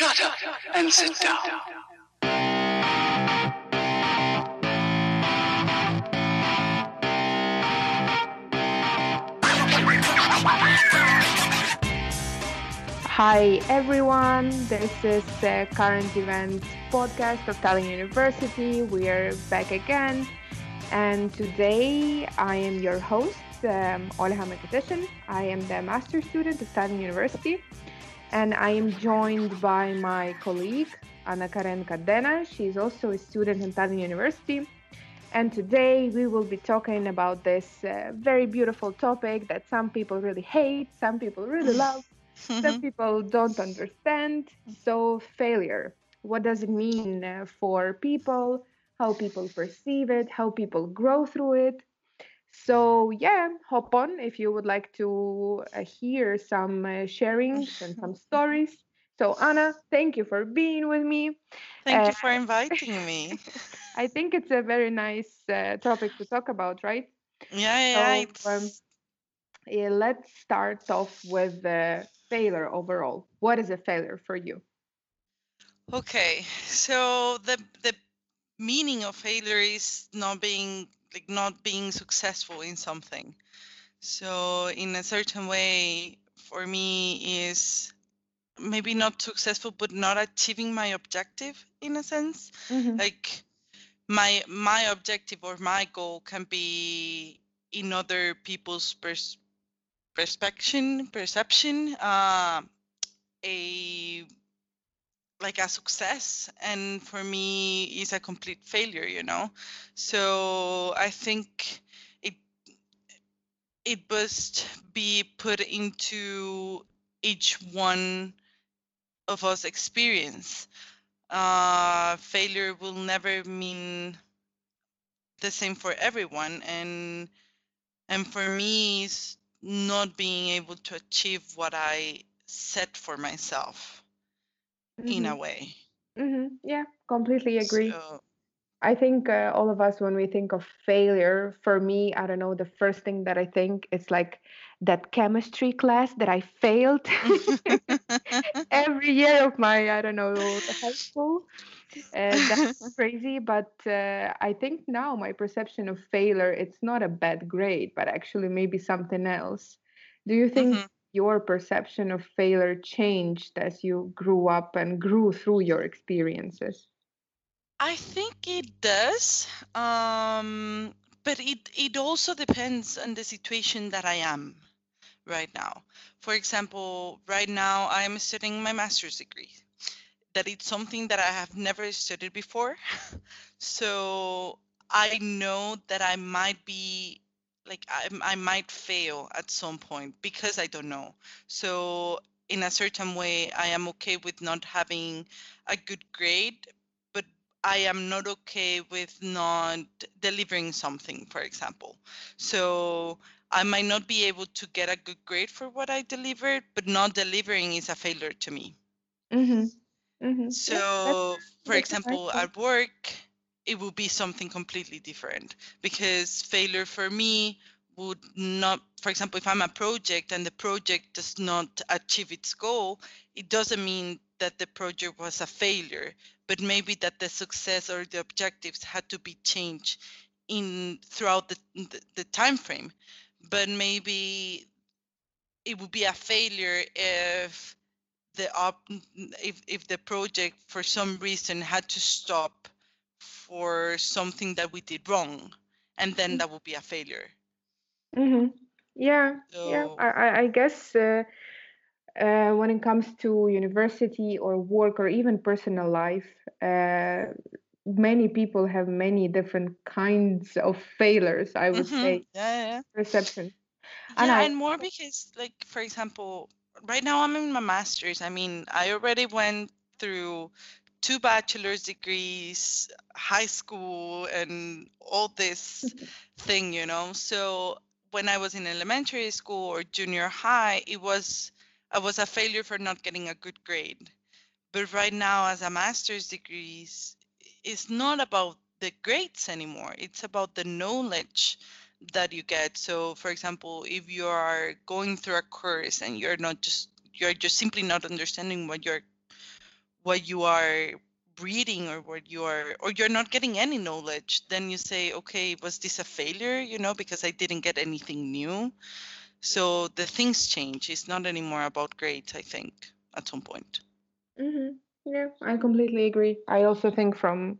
Shut up and sit down. Hi everyone, this is the current events podcast of Tallinn University. We are back again, and today I am your host, um, Olha. I am the master student of Tallinn University, and I am joined by my colleague Anakaren Cadena. She is also a student in Tallinn University. And today we will be talking about this uh, very beautiful topic that some people really hate, some people really love, some people don't understand. So, failure. What does it mean uh, for people? How people perceive it? How people grow through it? So, yeah, hop on if you would like to uh, hear some uh, sharings and some stories. So, Anna, thank you for being with me. Thank Uh, you for inviting me. I think it's a very nice uh, topic to talk about, right? Yeah, yeah, So, um, yeah, let's start off with the failure overall. What is a failure for you? okay. So the the meaning of failure is not being like not being successful in something. So in a certain way, for me, is maybe not successful, but not achieving my objective in a sense. Mhm, Like my my objective or my goal can be in other people's pers- perception perception uh, a like a success and for me is a complete failure you know? So i think it it must be put into each one of us experience. Uh failure will never mean the same for everyone and and for me is not being able to achieve what i set for myself in a mhm, way mhm. Yeah, completely agree. so I think uh, all of us, when we think of failure, for me, I don't know, the first thing that I think is like that chemistry class that I failed every year of my, I don't know, high school. And that's crazy. But uh, I think now my perception of failure, it's not a bad grade, but actually maybe something else. Do you think Mhm. Your perception of failure changed as you grew up and grew through your experiences? i think it does um but it it also depends on the situation that i am right now for example right now i am studying my master's degree that it's something that I have never studied before. so I know that I might be like I, I might fail at some point because I don't know. So in a certain way, I am okay with not having a good grade, but I am not okay with not delivering something, for example. So I might not be able to get a good grade for what I delivered, but not delivering is a failure to me. Mm-hmm. Mm-hmm. Yeah, So, for a nice example, at work, it would be something completely different because failure for me would not, for example, if I'm a project and the project does not achieve its goal, it doesn't mean that the project was a failure, but maybe that the success or the objectives had to be changed in throughout the, the, the time frame. But maybe it would be a failure if the op- if if the project for some reason had to stop for something that we did wrong and then that would be a failure Mm-hmm. Yeah, yeah. so I, I I guess uh, uh, when it comes to university or work or even personal life, uh, many people have many different kinds of failures, I would hmm say, yeah, yeah perception. And yeah I, and more because like for example right now i'm in my master's i mean i already went through two bachelor's degrees high school and all this thing you know? So when i was in elementary school or junior high it was i was a failure for not getting a good grade. But right now as a master's degrees it's not about the grades anymore. It's about the knowledge that you get. So for example if you are going through a course and you're not just you're just simply not understanding what you're what you are reading or what you are or you're not getting any knowledge then you say okay was this a failure? you know because i didn't get anything new. So the things change. It's not anymore about grades i think at some point. Mm-hmm. Yeah, I completely agree. I also think from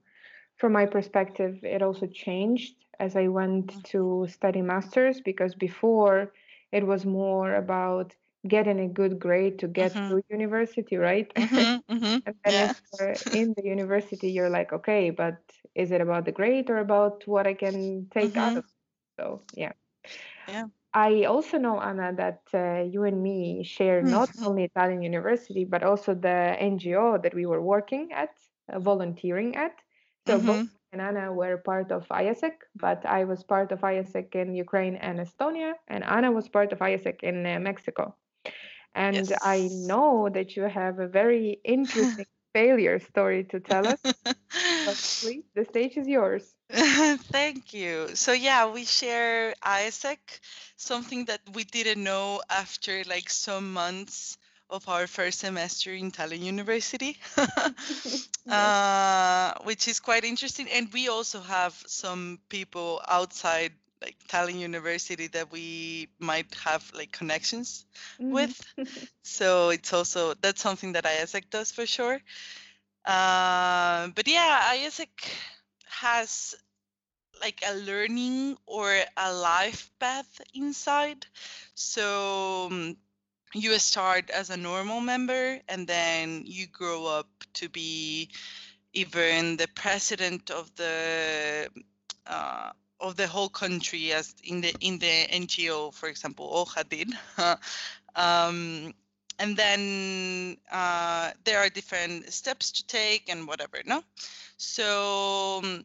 from my perspective, it also changed as I went to study masters because before it was more about getting a good grade to get Mhm. through university, right? Mhm, mhm, And then yeah if you're in the university, you're like, okay, but is it about the grade or about what I can take out Mhm. of it? So, yeah. Yeah. I also know, Anna, that uh, you and me share not Mhm. only Tallinn University, but also the NGO that we were working at, uh, volunteering at. So both Mhm. me and Anna were part of AIESEC, but I was part of AIESEC in Ukraine and Estonia, and Anna was part of AIESEC in uh, Mexico. And I know that you have a very interesting failure story to tell us. Please, the stage is yours. Thank you. So yeah, we share AIESEC, something that we didn't know after like some months of our first semester in Tallinn University, Yes. uh, which is quite interesting. And we also have some people outside like Tallinn University that we might have like connections Mhm. with. So it's also that's something that AIESEC does for sure. Uh, but yeah, AIESEC has like a learning or a life path inside. So um, you start as a normal member and then you grow up to be even the president of the uh, of the whole country as in the in the NGO, for example, Olha did. um, and then uh, there are different steps to take and whatever, no? So um,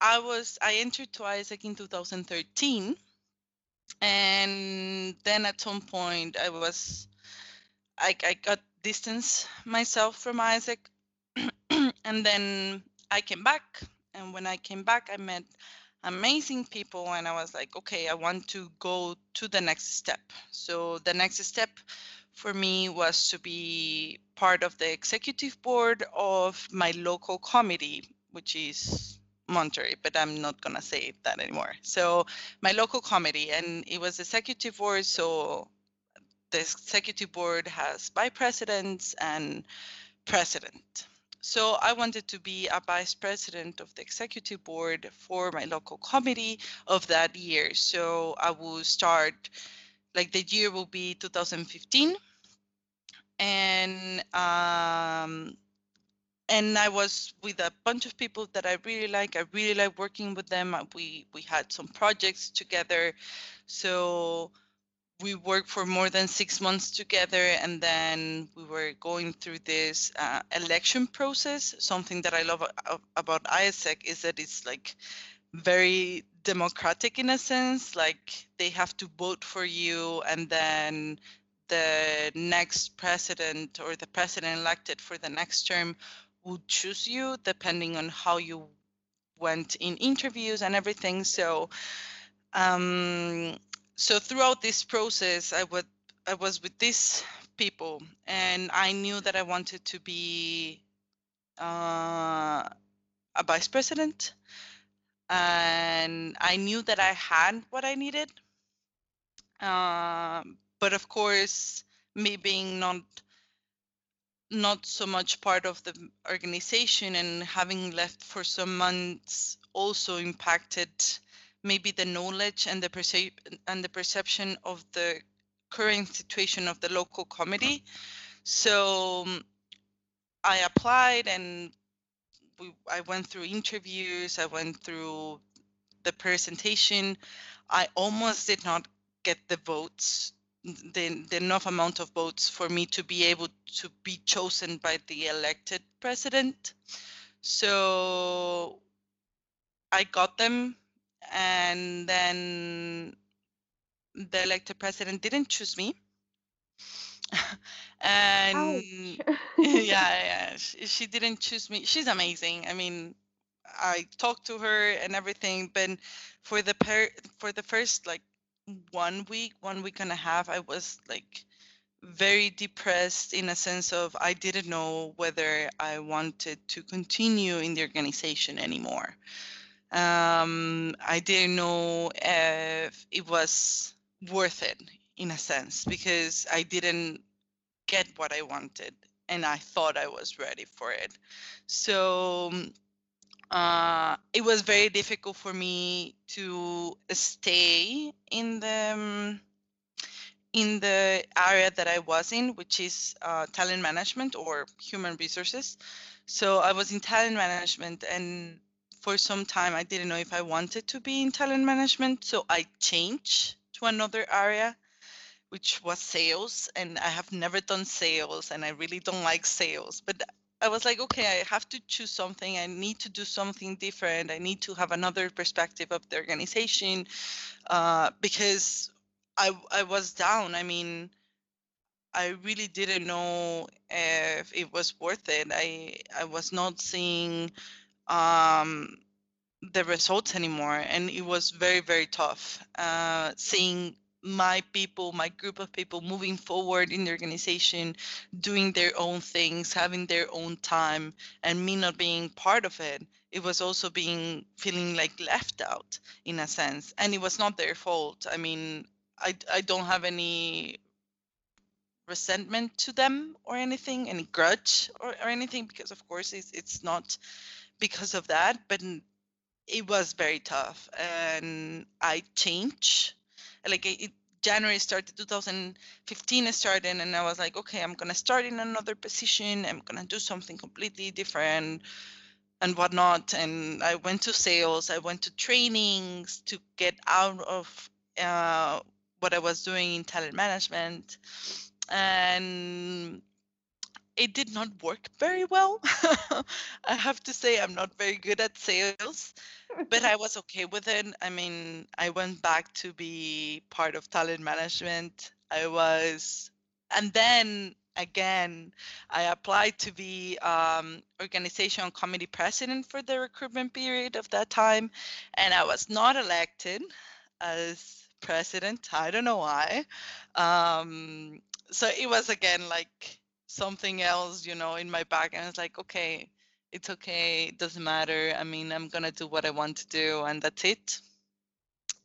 I was I entered to AIESEC in 2013, and then at some point I was I I got distance myself from AIESEC, and then I came back, and when I came back, I met amazing people, and I was like, okay, I want to go to the next step. So the next step for me was to be part of the executive board of my local committee, which is Monterrey, but I'm not gonna say that anymore. So my local committee, and it was executive board. So the executive board has vice presidents and president. So I wanted to be a vice president of the executive board for my local committee of that year. So I will start, like the year will be 2015, and um, and I was with a bunch of people that I really like. I really like working with them. We we had some projects together, so we worked for more than six months together, and then we were going through this uh, election process. Something that I love about AIESEC is that it's like very democratic in a sense. Like they have to vote for you, and then the next president or the president elected for the next term would choose you depending on how you went in interviews and everything. So, um, so throughout this process, I would I was with these people, and I knew that I wanted to be uh, a vice president, and I knew that I had what I needed. Um, but of course, me being not not so much part of the organization and having left for some months also impacted maybe the knowledge and the percep- and the perception of the current situation of the local committee so um, i applied and we, i went through interviews i went through the presentation i almost did not get the votes the, the enough amount of votes for me to be able to be chosen by the elected president. So I got them, and then the elected president didn't choose me. and yeah, yeah, she, she didn't choose me. She's amazing. I mean, I talked to her and everything, but for the per for the first like one week, one week and a half, I was like very depressed in a sense of I didn't know whether I wanted to continue in the organization anymore. Um, I didn't know if it was worth it in a sense because I didn't get what I wanted and I thought I was ready for it. So uh, it was very difficult for me to stay in the um, in the area that I was in, which is uh, talent management or human resources. So I was in talent management, and for some time I didn't know if I wanted to be in talent management. So I changed to another area, which was sales. And I have never done sales, and I really don't like sales. But I was like, okay, I have to choose something. I need to do something different. I need to have another perspective of the organization uh, because I I was down. I mean, I really didn't know if it was worth it. I I was not seeing um, the results anymore, and it was very very tough. Uh, seeing my people, my group of people moving forward in the organization, doing their own things, having their own time, and me not being part of it. It was also being feeling like left out in a sense, and it was not their fault. I mean, I I don't have any resentment to them or anything, any grudge or, or anything, because of course it's it's not because of that, but it was very tough, and I changed. Like it, January started 2015 started and I was like okay I'm gonna start in another position I'm gonna do something completely different and whatnot and I went to sales I went to trainings to get out of uh, what I was doing in talent management, and it did not work very well. I have to say, I'm not very good at sales, but I was okay with it. I mean, I went back to be part of talent management. I was, and then again, I applied to be um, organization committee president for the recruitment period of that time, and I was not elected as president. I don't know why. Um, so it was again like something else, you know, in my back, and it's like, okay, it's okay, it doesn't matter. I mean, I'm gonna do what I want to do, and that's it.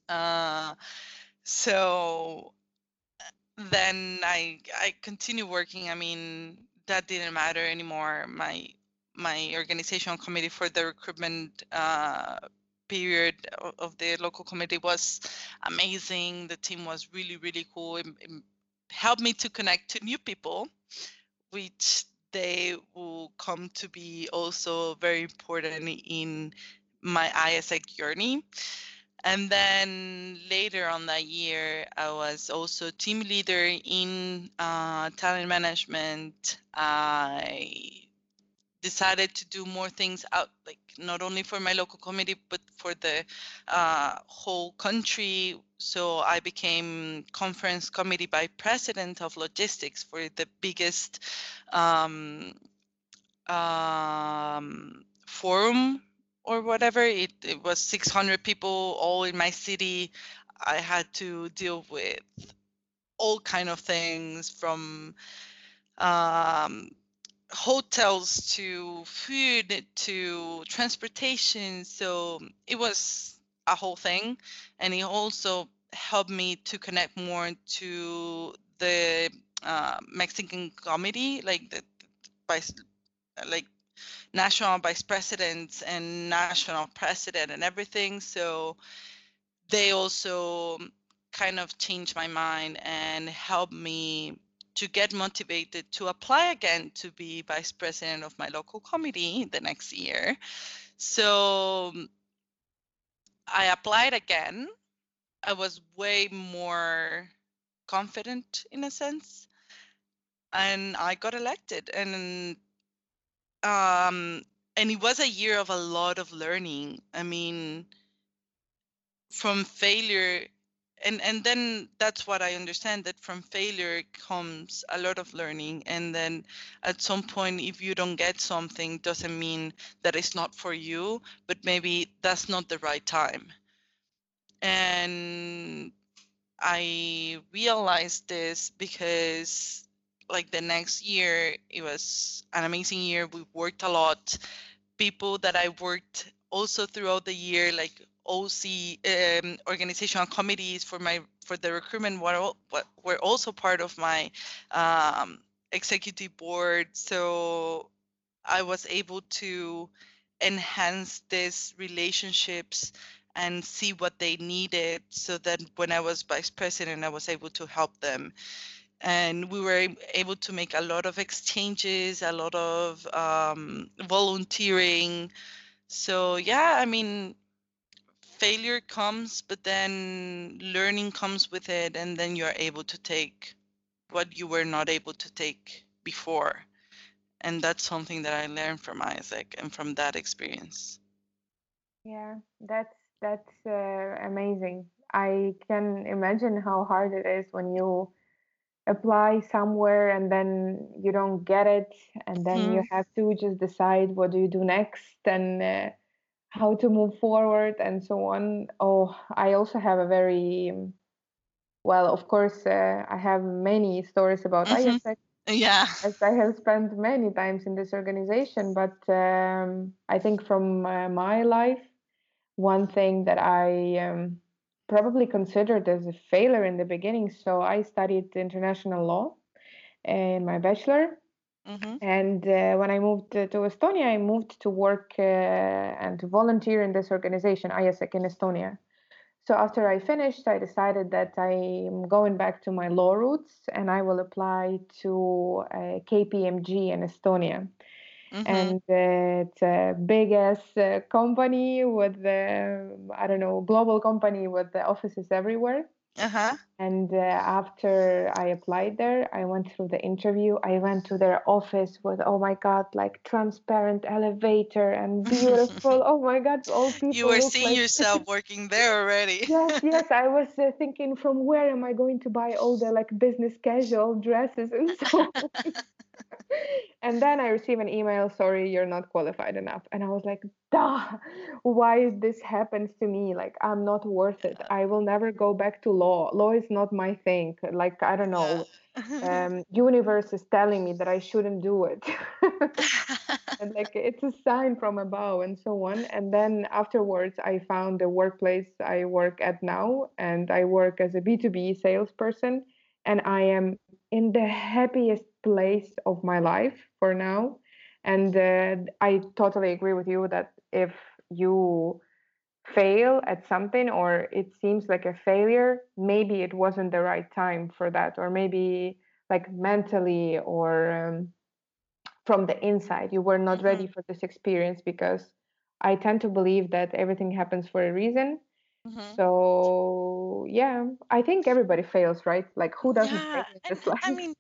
Uh, so then I I continue working. I mean, that didn't matter anymore. My my organizational committee for the recruitment uh, period of the local committee was amazing. The team was really, really cool. It, it helped me to connect to new people, which they will come to be also very important in my AIESEC journey. And then later on that year, I was also team leader in uh, talent management. I decided to do more things out like not only for my local committee but for the uh, whole country. So i became conference committee by president of logistics for the biggest um, um, forum or whatever. It, it was 600 people all in my city. I had to deal with all kind of things from um, hotels to food to transportation. So it was a whole thing. And it also helped me to connect more to the uh, Mexican comedy, like the vice, like national vice presidents and national president and everything. So they also kind of changed my mind and helped me to get motivated to apply again to be vice president of my local committee the next year. So um, I applied again. I was way more confident in a sense. And I got elected. And um and it was a year of a lot of learning. I mean, from failure and and then that's what i understand that from failure comes a lot of learning and then at some point if you don't get something doesn't mean that it's not for you but maybe that's not the right time and I realized this because like the next year it was an amazing year. We worked a lot. People that I worked also throughout the year, like OC um, organizational committees for my for the recruitment were were also part of my um, executive board. So I was able to enhance these relationships and see what they needed so that when I was vice president, I was able to help them. And we were able to make a lot of exchanges, a lot of um, volunteering. So, yeah, I mean, failure comes, but then learning comes with it, and then you're able to take what you were not able to take before. And that's something that I learned from AIESEC and from that experience. Yeah, that's that's uh, amazing. I can imagine how hard it is when you apply somewhere and then you don't get it, and then mm. you have to just decide what do you do next and uh, how to move forward and so on. Oh, I also have a very well, of course, uh, I have many stories about mm-hmm. AIESEC. Yeah. As I have spent many times in this organization, but um, I think from uh, my life, one thing that I um, probably considered as a failure in the beginning. So I studied international law in my bachelor. Mm-hmm. And uh, when I moved to, to, Estonia, I moved to work uh, and to volunteer in this organization, AIESEC in Estonia. So after I finished, I decided that I'm going back to my law roots and I will apply to uh, KPMG in Estonia. Mm-hmm. And uh, it's a big ass uh, company with the, I don't know, global company with the offices everywhere. Uh-huh. And uh, after I applied there, I went through the interview. I went to their office with, oh my God, like transparent elevator and beautiful. oh my God, all people. You were seeing like... yourself working there already. yes, yes. I was uh, thinking, from where am I going to buy all the like business casual dresses and so on? And then I receive an email, sorry, you're not qualified enough. And I was like, duh, why this happens to me? Like, I'm not worth it. I will never go back to law. Law is not my thing. Like, I don't know. um, universe is telling me that I shouldn't do it. and like, it's a sign from above and so on. And then afterwards, I found the workplace I work at now, and I work as a B2B salesperson. And I am in the happiest place of my life for now. And uh, I totally agree with you that if you fail at something or it seems like a failure, maybe it wasn't the right time for that, or maybe like mentally or um, from the inside, you were not ready mm-hmm. for this experience because I tend to believe that everything happens for a reason Mm-hmm. So yeah, I think everybody fails, right? Like who doesn't yeah, this life? I mean,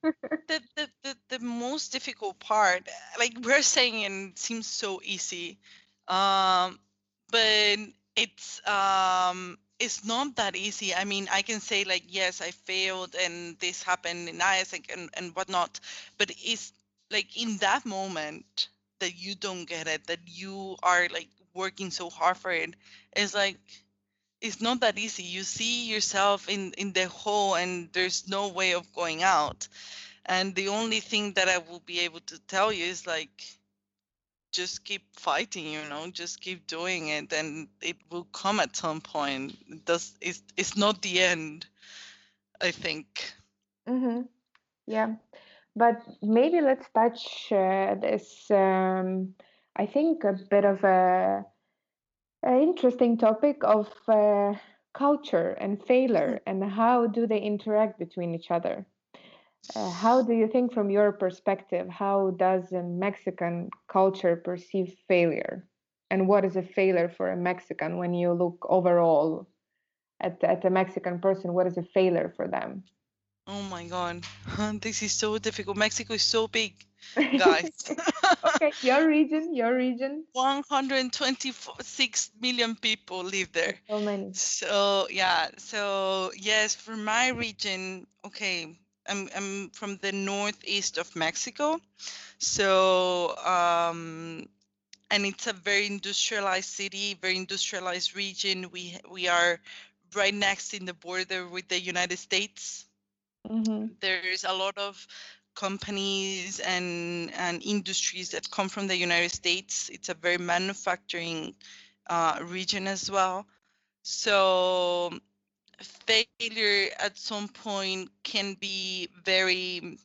the, the, the, the most difficult part, like we're saying, and seems so easy, um, but it's um, it's not that easy. I mean, I can say like, yes, I failed, and this happened in AIESEC and and whatnot, but it's like in that moment that you don't get it, that you are like working so hard for it, it's like it's not that easy. You see yourself in in the hole, and there's no way of going out. And the only thing that I will be able to tell you is like, just keep fighting. You know, just keep doing it, and it will come at some point. It does it's it's not the end. I think. Mhm. Yeah, but maybe let's touch uh, this. Um, I think a bit of a an interesting topic of uh, culture and failure mm-hmm. and how do they interact between each other. Uh, how do you think from your perspective how does a mexican culture perceive failure? And what is a failure for a mexican when you look overall at, at a mexican person what is a failure for them oh my god this is so difficult mexico is so big guys. okay, your region, your region. 126 million people live there. So many. So yeah, so yes, for my region, okay, I'm I'm from the northeast of Mexico, so um, and it's a very industrialized city, very industrialized region. We we are right next in the border with the United States. Mm-hmm. There's a lot of companies and and industries that come from the United States. It's a very manufacturing uh, region as well. So failure at some point can be very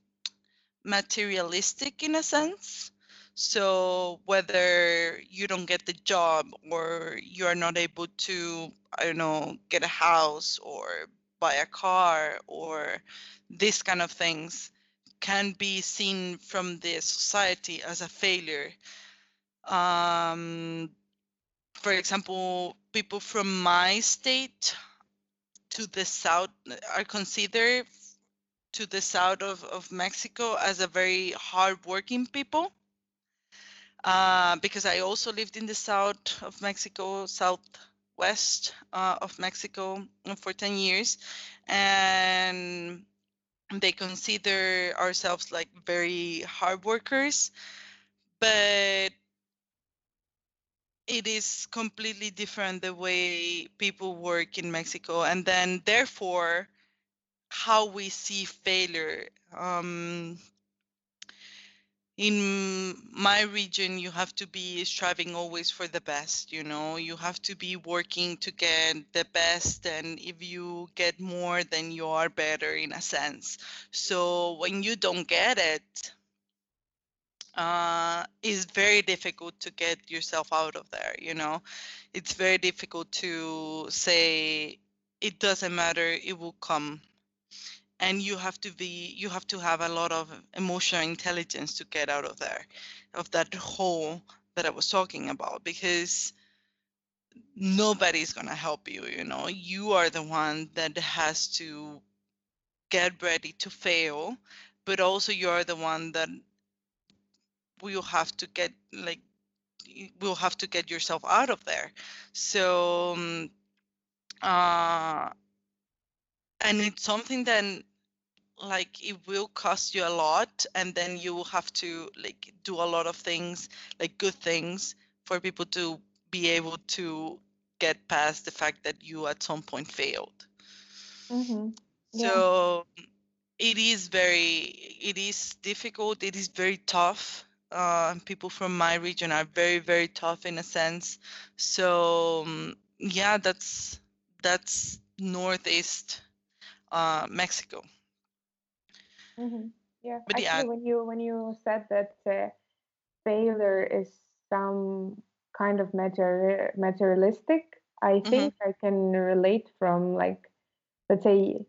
materialistic in a sense. So whether you don't get the job or you are not able to, I don't know, get a house or buy a car or these kind of things can be seen from the society as a failure. Um, for example, people from my state to the south are considered to the south of, of Mexico as a very hardworking people. Uh, because I also lived in the south of Mexico, southwest uh, of Mexico uh, for 10 years. And they consider ourselves like very hard workers. But it is completely different the way people work in Mexico. And then, therefore, how we see failure. Um, in my region, you have to be striving always for the best, you know, you have to be working to get the best. And if you get more, then you are better in a sense. So when you don't get it, uh, it's very difficult to get yourself out of there, you know, it's very difficult to say, it doesn't matter, it will come and you have to be you have to have a lot of emotional intelligence to get out of there of that hole that i was talking about because nobody's going to help you you know? You are the one that has to get ready to fail but also you're the one that will have to get like will have to get yourself out of there. So um, uh and it's something that like it will cost you a lot and then you will have to like do a lot of things like good things for people to be able to get past the fact that you at some point failed Mm-hmm. Yeah. so it is very it is difficult it is very tough uh, people from my region are very very tough in a sense so um, yeah that's that's northeast uh, mexico Mm-hmm. Yeah. But Actually, yeah. when you when you said that uh, failure is some kind of mater- materialistic, I Mm-hmm. think I can relate from like let's say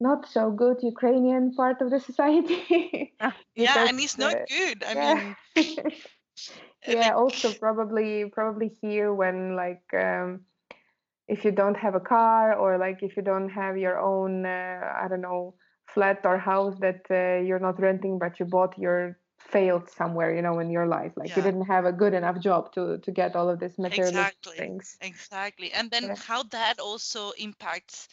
not so good Ukrainian part of the society. yeah because, and it's not uh, good i yeah. mean yeah. Also, probably probably here when like um, if you don't have a car or like if you don't have your own uh, I don't know flat or house that uh, you're not renting but you bought you're failed somewhere you know in your life like you didn't have a good enough job to to get all of these materialistic exactly things exactly and then Yeah. how that also impacts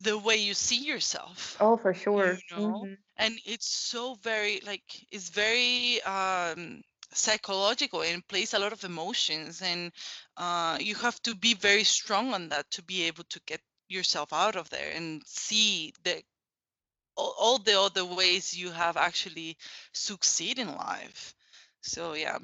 the way you see yourself oh for sure you know? Mhm. and it's so very like it's very um psychological and plays a lot of emotions and uh you have to be very strong on that to be able to get yourself out of there and see the all, all the other ways you have actually succeed in life. So yeah.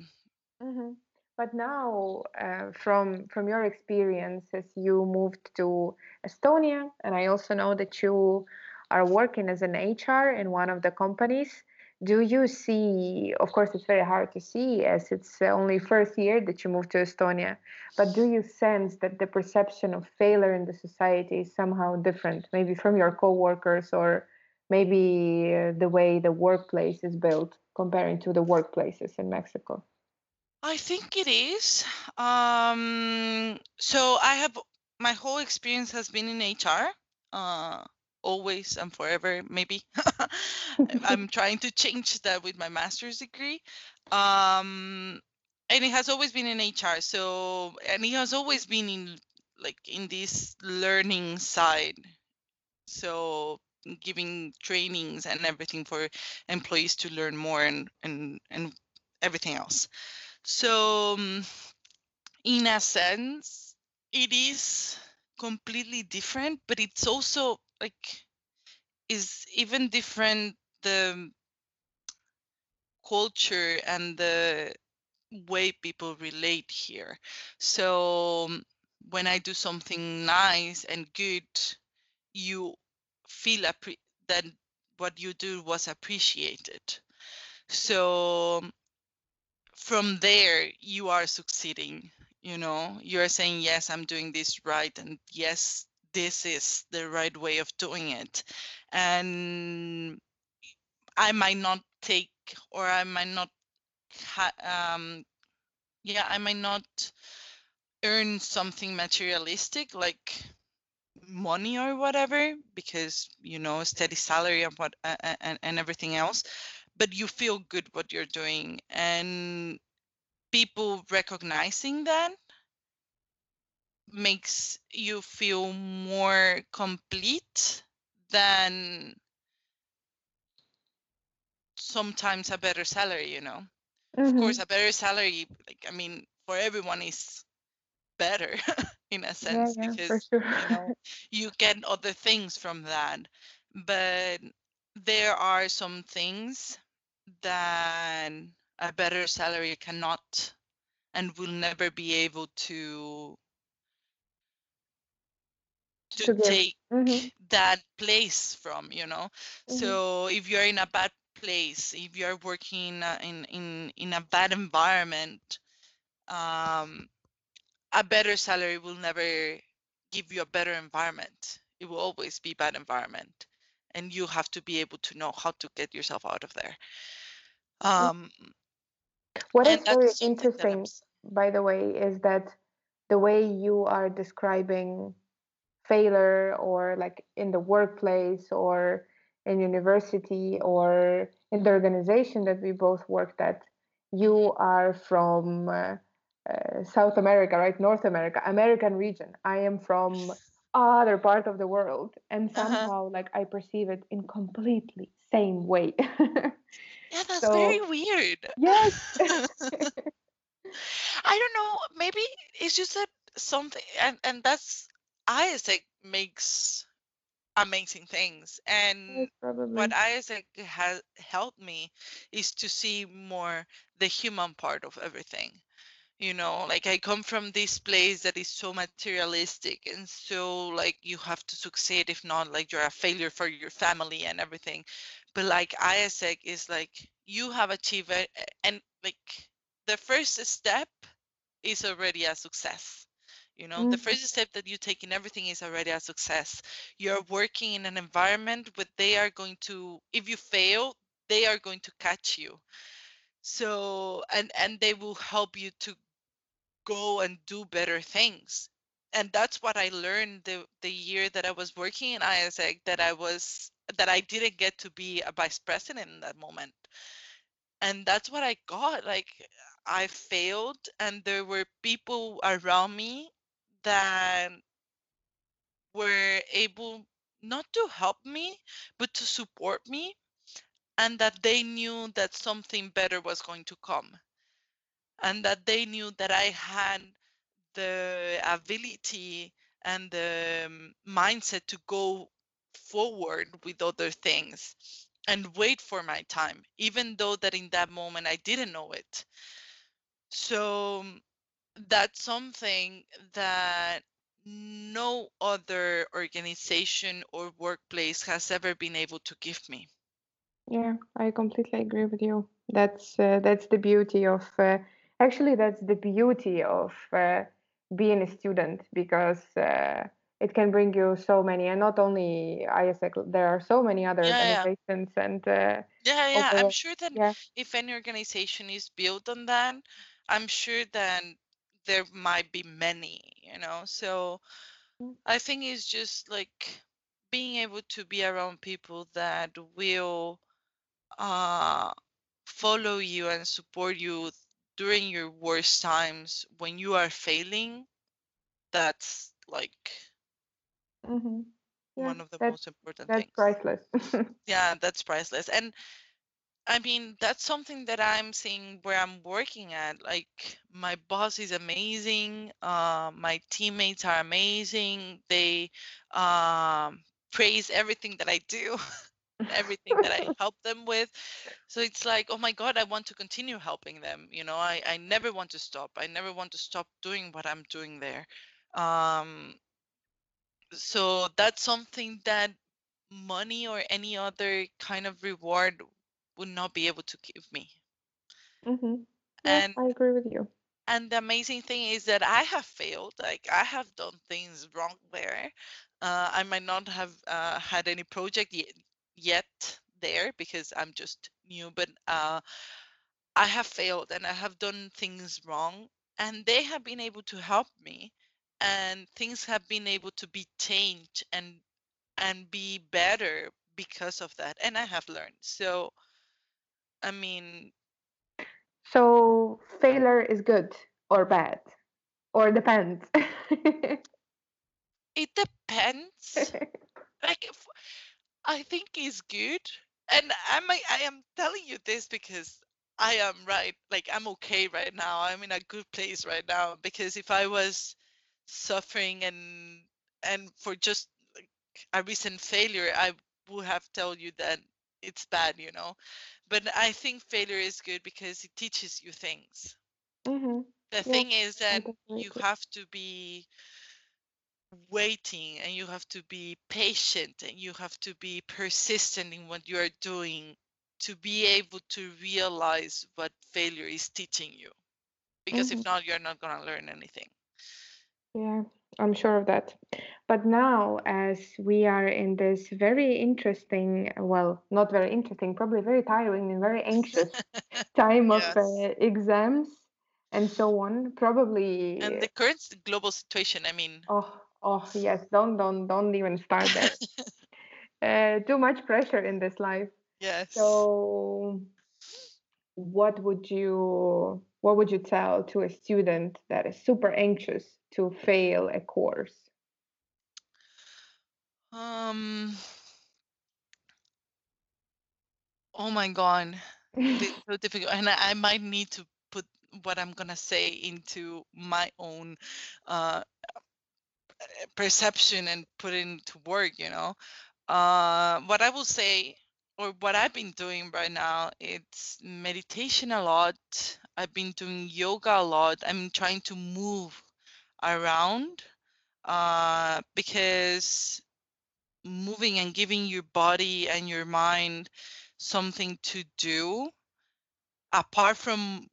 Hmm But now, uh, from from your experiences, you moved to Estonia, and I also know that you are working as an HR in one of the companies. Do you see? Of course, it's very hard to see as it's only first year that you moved to Estonia. But do you sense that the perception of failure in the society is somehow different, maybe from your coworkers or maybe uh, the way the workplace is built comparing to the workplaces in Mexico? I think it is. Um, so I have my whole experience has been in HR, uh, always and forever, maybe. I'm trying to change that with my master's degree. Um, and it has always been in HR. So, and it has always been in like in this learning side. So giving trainings and everything for employees to learn more and and and everything else. So, um, in a sense, it is completely different but it's also like is even different the culture and the way people relate here. So when i do something nice and good you feel appre- that what you do was appreciated. So from there you are succeeding you know? You're saying yes i'm doing this right and yes this is the right way of doing it. And i might not take or i might not um yeah i might not earn something materialistic like money or whatever because you know a steady salary and what and, and everything else but you feel good what you're doing. And people recognizing that makes you feel more complete than sometimes a better salary you know of Mhm. course a better salary like i mean for everyone is better in a sense yeah, for because sure. you know you get other things from that but there are some things that a better salary cannot and will never be able to to give. take Mhm. that place from you know Mhm. so if you're in a bad place if you're working uh, in in in a bad environment um a better salary will never give you a better environment it will always be bad environment and you have to be able to know how to get yourself out of there um What is very that's something that i'm interesting, by the way, is that the way you are describing failure or like in the workplace or in university or in the organization that we both worked at, you are from uh, uh, South America, right? North America, American region. I am from other part of the world, and uh-huh. somehow like I perceive it in completely same way. yeah that's very weird yes, I don't know. Maybe it's just that something, and and that's AIESEC makes amazing things, yes, and what probably. AIESEC has helped me is to see more the human part of everything. You know, like I come from this place that is so materialistic and so like you have to succeed. If not, like you're a failure for your family and everything. But like AIESEC is like you have achieved it, and like the first step is already a success. You know, the Mm, first step that you take in everything is already a success. You're working in an environment where they are going to, if you fail, they are going to catch you. So, and and they will help you to go and do better things. And that's what I learned the the year that I was working in AIESEC that I was that I didn't get to be a vice president in that moment and that's what I got. Like I failed, and there were people around me that were able not to help me, but to support me, and that they knew that something better was going to come, and that they knew that I had the ability and the mindset to go forward with other things and wait for my time even though that in that moment i didn't know it. So that's something that no other organization or workplace has ever been able to give me. Yeah, I completely agree with you. That's uh, that's the beauty of uh, actually that's the beauty of uh, being a student because uh, it can bring you so many and not only AIESEC, there are so many other Yeah, yeah. organizations and uh, Yeah, yeah. I'm sure that yeah, if any organization is built on that, I'm sure that there might be many, you know. So mm, I think it's just like being able to be around people that will uh follow you and support you during your worst times when you are failing that's like hmm yeah, one of the most important that's things priceless. yeah that's priceless and I mean, that's something that I'm seeing where I'm working at. Like, my boss is amazing. Uh, my teammates are amazing. They um, praise everything that I do, everything that I help them with. So it's like, oh my God, I want to continue helping them. You know, I, I never want to stop. I never want to stop doing what I'm doing there. Um, so that's something that money or any other kind of reward would not be able to give me. Mm-hmm. Yeah, And I agree with you. and the amazing thing is that I have failed. Like I have done things wrong there. Uh, I might not have uh, had any project yet, yet there because I'm just new, but uh, I have failed and I have done things wrong, and they have been able to help me, and things have been able to be changed and and be better because of that, and I have learned. So I mean, So failure is good or bad or depends. it depends. Like if, I think it's good, and I might I am telling you this because I am right. Like I'm okay right now. I'm in a good place right now because if I was suffering and and for just like a recent failure, I would have told you that it's bad, you know. But I think failure is good because it teaches you things. hmm The Yeah, thing is that you have to be waiting and you have to be patient and you have to be persistent in what you are doing to be able to realize what failure is teaching you. Because hmm if not, you're not going to learn anything. Yeah, I'm sure of that. But now, as we are in this very interesting, well, not very interesting, probably very tiring and very anxious time of uh, exams and so on, probably, And the current global situation, I mean, oh, oh, yes, don't, don't, don't even start there. Uh, too much pressure in this life. yes. So, what would you, what would you tell to a student that is super anxious to fail a course? Um, oh my God. Is so difficult. And I, I might need to put what I'm going to say into my own uh, perception and put it into work, you know. Uh, what I will say, or what I've been doing right now, it's meditation a lot. I've been doing yoga a lot. I'm trying to move around uh, because moving and giving your body and your mind something to do apart from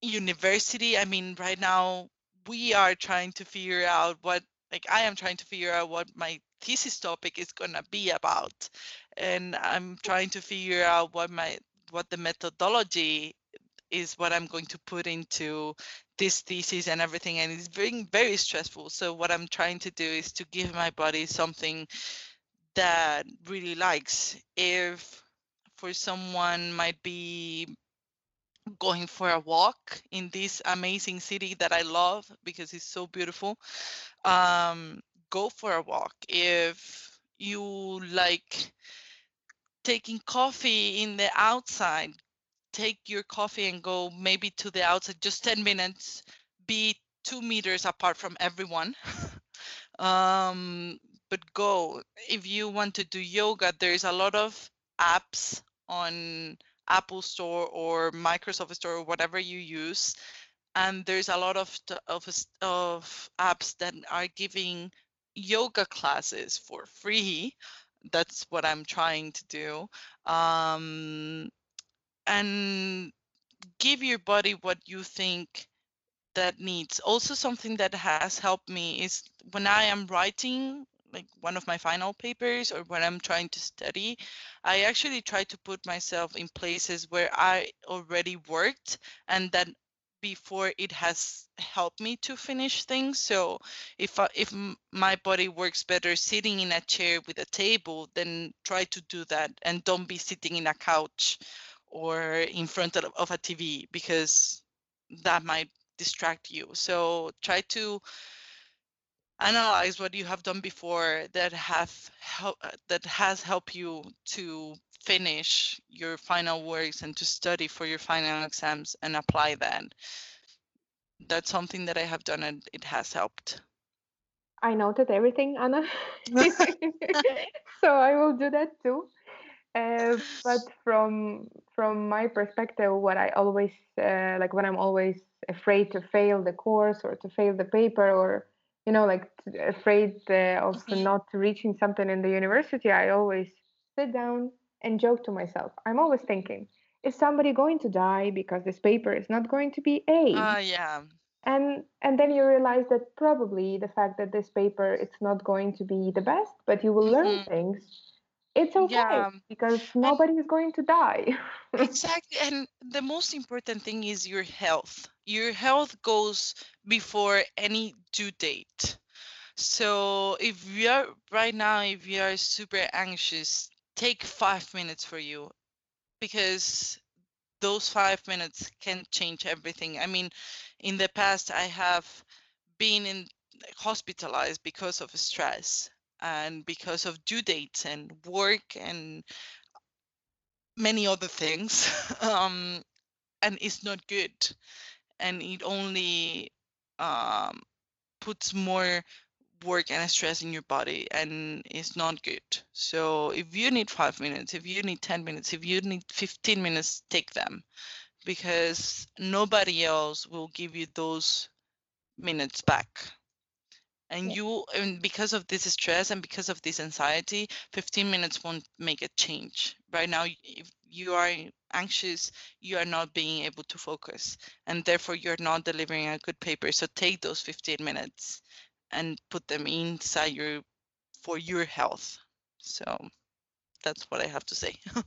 university i mean right now we are trying to figure out what like i am trying to figure out what my thesis topic is going to be about and i'm trying to figure out what my what the methodology is what i'm going to put into this thesis and everything and it's very very stressful so what i'm trying to do is to give my body something that really likes if for someone might be going for a walk in this amazing city that I love because it's so beautiful, um, go for a walk. If you like taking coffee in the outside, take your coffee and go maybe to the outside, just 10 minutes, be two meters apart from everyone. um, but go. If you want to do yoga, there's a lot of apps on Apple Store or Microsoft Store or whatever you use and there's a lot of of of apps that are giving yoga classes for free that's what i'm trying to do um, and give your body what you think that needs. Also something that has helped me is when i am writing like one of my final papers or when i'm trying to study i actually try to put myself in places where i already worked and that before it has helped me to finish things. So if I, if my body works better sitting in a chair with a table then try to do that and don't be sitting in a couch or in front of, of a tv because that might distract you. So try to analyze what you have done before that have help, uh, that has helped you to finish your final works and to study for your final exams and apply that that's something that i have done and it has helped I noted everything, Anna. so I will do that too. Uh, but from from my perspective, what I always uh, like when I'm always afraid to fail the course or to fail the paper or you know like afraid uh, of mm-hmm. not reaching something in the university, I always sit down and joke to myself. I'm always thinking, is somebody going to die because this paper is not going to be A? Ah, yeah and and then you realize that probably the fact that this paper it's not going to be the best but you will learn mm-hmm. things it's okay yeah. because nobody and is going to die. Exactly and the most important thing is your health. Your health goes before any due date. So if you are right now if you are super anxious take five minutes for you because those five minutes can change everything. I mean in the past i have been in hospitalized because of stress and because of due dates and work and many other things um, and it's not good. And it only um, puts more work and stress in your body and it's not good. So if you need five minutes if you need 10 minutes if you need 15 minutes take them because nobody else will give you those minutes back and yeah. you and because of this stress and because of this anxiety 15 minutes won't make a change. Right now if you are anxious you are not being able to focus and therefore you're not delivering a good paper. So take those 15 minutes and put them inside your for your health. So that's what i have to say.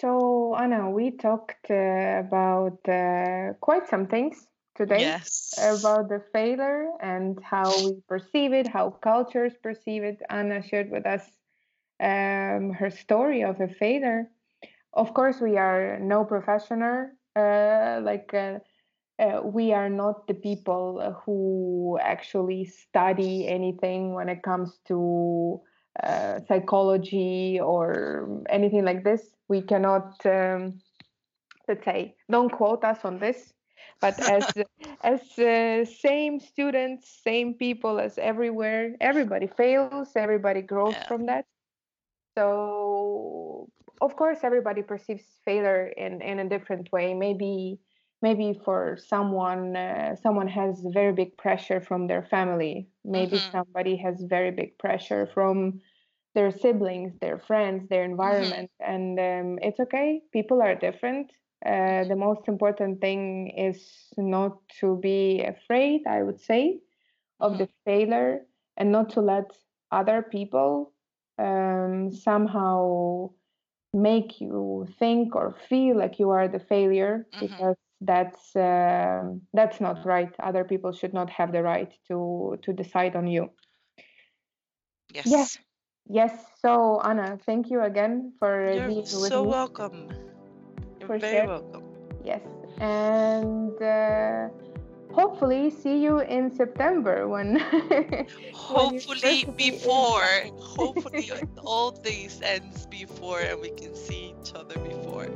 So, Anna, we talked uh, about uh, quite some things today yes. about the failure and how we perceive it, how cultures perceive it. Anna shared with us um, her story of a failure. Of course, we are no professional. Uh, like uh, uh, we are not the people who actually study anything when it comes to uh, psychology or anything like this we cannot um, let's say don't quote us on this but as as uh, same students same people as everywhere everybody fails everybody grows yeah. from that so of course everybody perceives failure in in a different way maybe maybe for someone uh, someone has very big pressure from their family maybe mm-hmm. somebody has very big pressure from their siblings, their friends, their mm-hmm. environment, mm-hmm. and um, it's okay. People are different. Uh, the most important thing is not to be afraid, I would say, of mm-hmm. the failure and not to let other people um, somehow make you think or feel like you are the failure mm-hmm. because that's uh, that's not right. Other people should not have the right to to decide on you. Yes. Yes. Yes. So Anna, thank you again for You're being with so me. welcome. For very sure. welcome. Yes, and uh, hopefully see you in September when. when Hopefully ends. before. Hopefully all these ends before and we can see each other before.